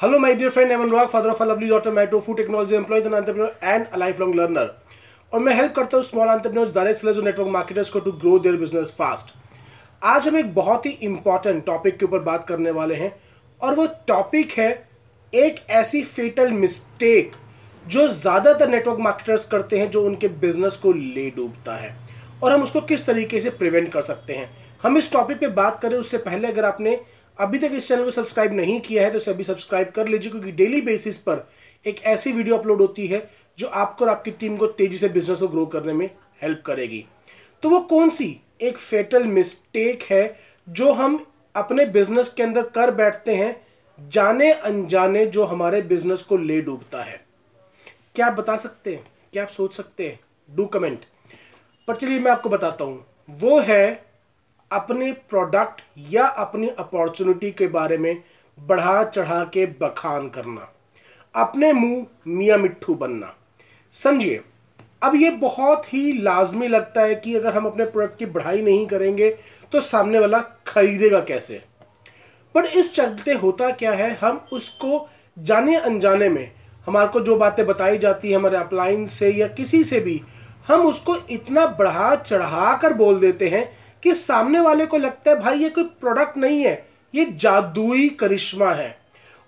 Hello, my dear friend Evan Rock, father of a lovely daughter, Maito, food technology employee, an entrepreneur, and a lifelong learner. और मैं help करता हूँ small entrepreneurs direct sellers और network marketers को to grow their business fast आज हम एक बहुत ही इंपॉर्टेंट टॉपिक के ऊपर बात करने वाले हैं और वो टॉपिक है एक ऐसी फेटल मिस्टेक जो ज़्यादातर नेटवर्क मार्केटर्स करते हैं जो उनके बिज़नेस को ले डूबता है। और हम उसको किस तरीके से प्रिवेंट कर सकते हैं? हम इस टॉपिक पे बात करें उससे पहले अगर आपने अभी तक इस चैनल को सब्सक्राइब नहीं किया है तो इसे अभी सब्सक्राइब कर लीजिए, क्योंकि डेली बेसिस पर एक ऐसी वीडियो अपलोड होती है, जो आपको और आपकी टीम को तेज़ी से बिज़नेस को ग्रो करने में हेल्प करेगी। तो वो कौन सी एक फेटल मिस्टेक है, जो हम अपने बिज़नेस के अंदर कर बैठते हैं, जाने अनजाने जो हमारे बिज़नेस को ले डूबता है। क्या आप बता सकते हैं? क्या आप सोच सकते हैं? डू कमेंट पर चलिए मैं आपको बताता हूँ। वो है अपने प्रोडक्ट या अपनी अपॉर्चुनिटी के बारे में बढ़ा चढ़ा के बखान करना। अपने मुँह मियाँ मिट्ठू बनना। समझिए, अब ये बहुत ही लाजमी लगता है कि अगर हम अपने प्रोडक्ट की बढ़ाई नहीं करेंगे तो सामने वाला खरीदेगा कैसे? बट इस चलते होता क्या है, हम उसको जाने अनजाने में, हमारे को जो बातें बताई जाती है हमारे अप्लाइंस से या किसी से भी, हम उसको इतना बढ़ा चढ़ा कर बोल देते हैं कि सामने वाले को लगता है, भाई, ये कोई प्रोडक्ट नहीं है, ये जादुई करिश्मा है।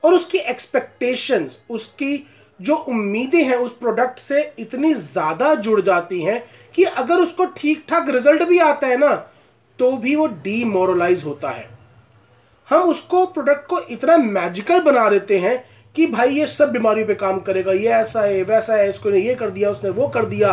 और उसकी एक्सपेक्टेशंस उसकी जो उम्मीदें हैं उस प्रोडक्ट से इतनी ज़्यादा जुड़ जाती हैं कि अगर उसको ठीक ठाक रिज़ल्ट भी आता है ना तो भी वो डीमोरलाइज होता है। हम उसको प्रोडक्ट को इतना मैजिकल बना देते हैं कि, भाई, ये सब बीमारियों पे काम करेगा, ये ऐसा है, वैसा है, इसको ये कर दिया, उसने वो कर दिया।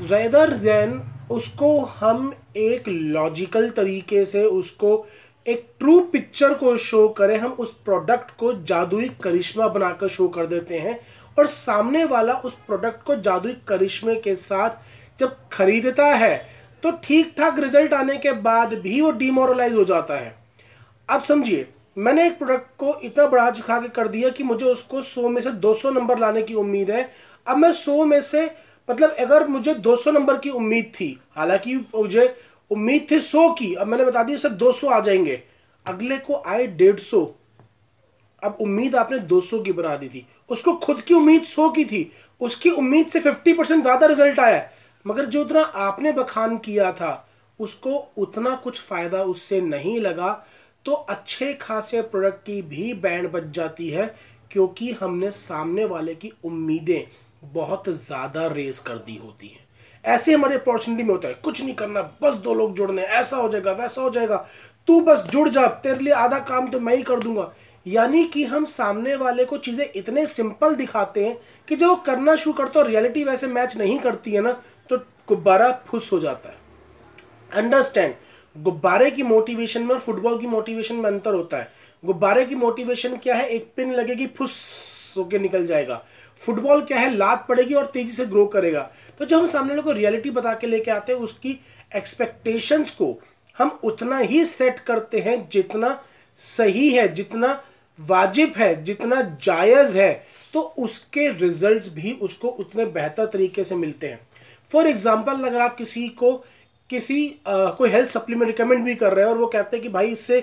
रेदर देन उसको हम एक लॉजिकल तरीके से उसको एक ट्रू पिक्चर को शो करें, हम उस प्रोडक्ट को जादुई करिश्मा बनाकर शो कर देते हैं और सामने वाला उस प्रोडक्ट को जादुई करिश्मे के साथ जब खरीदता है तो ठीक ठाक रिज़ल्ट आने के बाद भी वो डिमोरलाइज हो जाता है। अब समझिए, मैंने एक प्रोडक्ट को इतना बड़ा चखा के कर दिया कि मुझे उसको 100 में से 200 नंबर लाने की उम्मीद है। अब मैं 100 में से मतलब अगर मुझे 200 नंबर की उम्मीद थी, हालाँकि मुझे उम्मीद थी 100 की, अब मैंने बता दिया सर 200 आ जाएँगे। अगले को आए डेढ़ सौ। अब उम्मीद आपने 200 की बना दी थी। उसको खुद की उम्मीद 100 की थी। उसकी उम्मीद से 50 परसेंट ज़्यादा रिज़ल्ट आया। मगर जो उतना आपने बखान किया था, उसको उतना कुछ फ़ायदा उससे नहीं लगा। तो अच्छे खासे प्रोडक्ट की भी बैंड बच जाती है, क्योंकि हमने सामने वाले की उम्मीदें बहुत ज़्यादा रेस कर दी होती है। ऐसे हमारे अपॉर्चुनिटी में होता है, कुछ नहीं करना, बस दो लोग जुड़ने, ऐसा हो जाएगा, वैसा हो जाएगा। तू बस जुड़ जा, तेरे लिए आधा काम तो मैं ही कर दूँगा। यानी कि हम सामने वाले को चीज़ें इतने सिंपल दिखाते हैं कि जब वो करना शुरू करते और रियलिटी वैसे मैच नहीं करती है ना तो गुब्बारा फुस हो जाता है। अंडरस्टैंड गुब्बारे की मोटिवेशन में और फुटबॉल की मोटिवेशन में अंतर होता है। गुब्बारे की मोटिवेशन क्या है? एक पिन लगेगी, फुस होके निकल जाएगा। फुटबॉल क्या है? लात पड़ेगी और तेज़ी से ग्रो करेगा। तो जब हम सामने को रियलिटी बता के लेके आते हैं उसकी एक्सपेक्टेशंस को हम उतना ही सेट करते हैं जितना सही है जितना वाजिब है जितना जायज़ है। तो उसके रिजल्ट्स भी उसको उतने बेहतर तरीके से मिलते हैं। फॉर एग्ज़ाम्पल अगर आप किसी को किसी आ, कोई हेल्थ सप्लीमेंट रिकमेंड भी कर रहे हैं और वो कहते हैं कि भाई इससे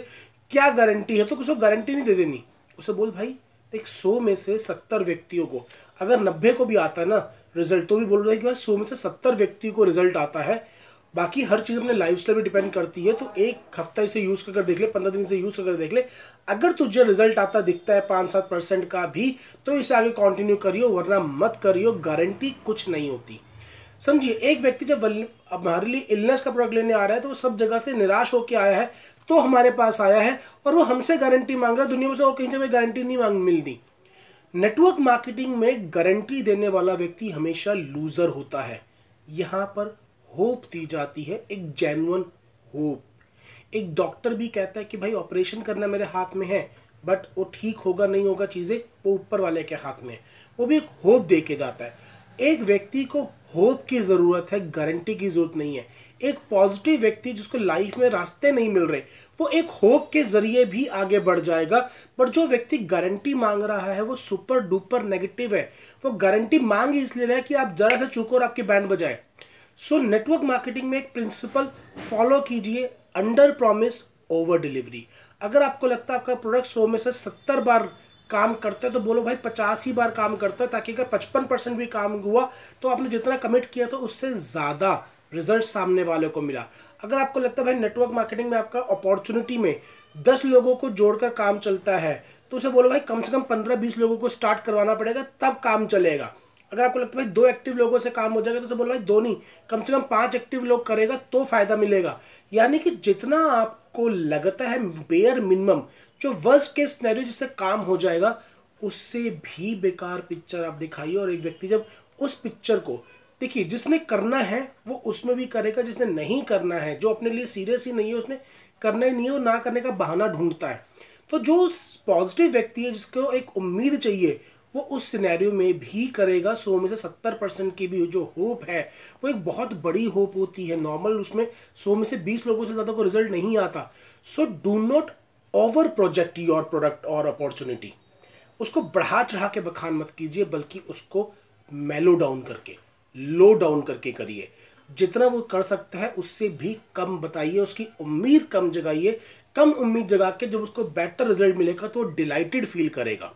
क्या गारंटी है तो उसको गारंटी नहीं दे देनी। उसे बोल भाई एक सौ में से सत्तर व्यक्तियों को। अगर नब्बे को भी आता है ना, रिज़ल्ट तो भी बोल रहे हैं कि भाई सौ में से सत्तर व्यक्तियों को रिज़ल्ट आता है। बाकी हर चीज़ अपने लाइफ स्टाइल पर डिपेंड करती है तो एक हफ़्ता इसे यूज़ कर देख ले, पंद्रह दिन से यूज़ कर देख ले। अगर तुझे रिज़ल्ट आता, दिखता है पाँच सात परसेंट का भी तो इसे आगे कंटिन्यू करियो, वरना मत करियो गारंटी कुछ नहीं होती। समझिए, एक व्यक्ति जब हमारे लिए इलनेस का प्रोडक्ट लेने आ रहा है तो वो सब जगह से निराश होकर आया है तो हमारे पास आया है, और वो हमसे गारंटी मांग रहा है, दुनिया में से और कहीं जगह गारंटी नहीं मांग मिलती नेटवर्क मार्केटिंग में गारंटी देने वाला व्यक्ति हमेशा लूजर होता है। यहाँ पर होप दी जाती है, एक जेनुअन होप एक डॉक्टर भी कहता है कि, भाई ऑपरेशन करना मेरे हाथ में है बट वो ठीक होगा, नहीं होगा चीज़ें, वो ऊपर वाले के हाथ में वो भी एक होप दे के जाता है। एक व्यक्ति को होप की ज़रूरत है, गारंटी की ज़रूरत नहीं है। एक पॉजिटिव व्यक्ति जिसको लाइफ में रास्ते नहीं मिल रहे, वो एक होप के ज़रिए भी आगे बढ़ जाएगा। पर जो व्यक्ति गारंटी मांग रहा है, वो सुपर डुपर नेगेटिव है। वो गारंटी मांग इसलिए रहा है कि आप ज़रा से चूको और आपकी बैंड बजाए। सो नेटवर्क मार्केटिंग में एक प्रिंसिपल फॉलो कीजिए, अंडर प्रॉमिस, ओवर डिलीवरी। अगर आपको लगता है आपका प्रोडक्ट सौ में से सत्तर बार काम करते हैं तो बोलो भाई पचास ही बार काम करता है, ताकि अगर पचपन परसेंट भी काम हुआ तो आपने जितना कमिट किया तो उससे ज़्यादा रिज़ल्ट सामने वाले को मिला। अगर आपको लगता है भाई नेटवर्क मार्केटिंग में आपका अपॉर्चुनिटी में दस लोगों को जोड़कर काम चलता है तो उसे बोलो भाई कम से कम पंद्रह बीस लोगों को स्टार्ट करवाना पड़ेगा, तब काम चलेगा। अगर आपको लगता है भाई दो एक्टिव लोगों से काम हो जाएगा तो उसे बोलो भाई दो नहीं, कम से कम पाँच एक्टिव लोग करेगा तो फ़ायदा मिलेगा। यानी कि जितना आपको लगता है बेयर मिनिमम जो वर्स्ट केस स्नैरियो जिससे काम हो जाएगा, उससे भी बेकार पिक्चर आप दिखाइए और एक व्यक्ति जब उस पिक्चर को, देखिए जिसने करना है, वो उसमें भी करेगा, जिसने नहीं करना है, जो अपने लिए सीरियस ही नहीं है, उसने करना ही नहीं है, वो ना करने का बहाना ढूंढता है। तो जो पॉजिटिव व्यक्ति है, जिसको एक उम्मीद चाहिए वो उस सिनेरियो में भी करेगा, सौ में से सत्तर परसेंट की भी जो होप है, वो एक बहुत बड़ी होप होती है। नॉर्मल उसमें, सौ में से बीस लोगों से ज़्यादा को रिज़ल्ट नहीं आता। So do not over project your product और अपॉर्चुनिटी उसको बढ़ा चढ़ा के बखान मत कीजिए, बल्कि उसको मेलो डाउन करके लो डाउन करके करिए। जितना वो कर सकता है, उससे भी कम बताइए, उसकी उम्मीद कम जगाइए। कम उम्मीद जगा के जब उसको बेटर रिज़ल्ट मिलेगा तो वो डिलाइटेड फील करेगा।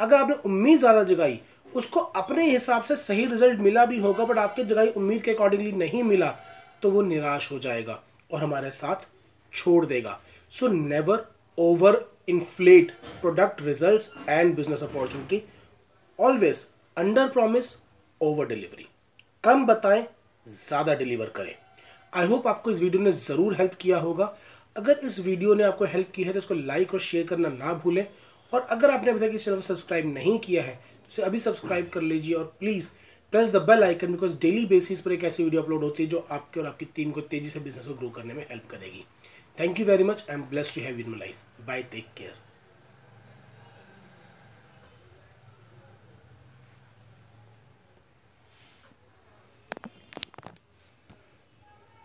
अगर आपने उम्मीद ज़्यादा जगाई, उसको अपने हिसाब से सही रिज़ल्ट मिला भी होगा बट आपके जगाई उम्मीद के अकॉर्डिंगली नहीं मिला तो वो निराश हो जाएगा और हमारे साथ छोड़ देगा। So never over inflate product result and business opportunity always under promise over delivery कम बताएँ, ज़्यादा डिलीवर करें। आई होप आपको इस वीडियो ने ज़रूर हेल्प किया होगा। अगर इस वीडियो ने आपको हेल्प की है तो इसको लाइक और शेयर करना ना भूलें। और अगर आपने अभी तक इस चैनल को सब्सक्राइब नहीं किया है तो इसे अभी सब्सक्राइब कर लीजिए और please press the bell icon because daily basis पर एक ऐसी वीडियो अपलोड होती है जो आपके और आपकी टीम को तेज़ी से बिज़नेस को ग्रो करने में हेल्प करेगी। Thank you very much I am bless to have in my life bye take care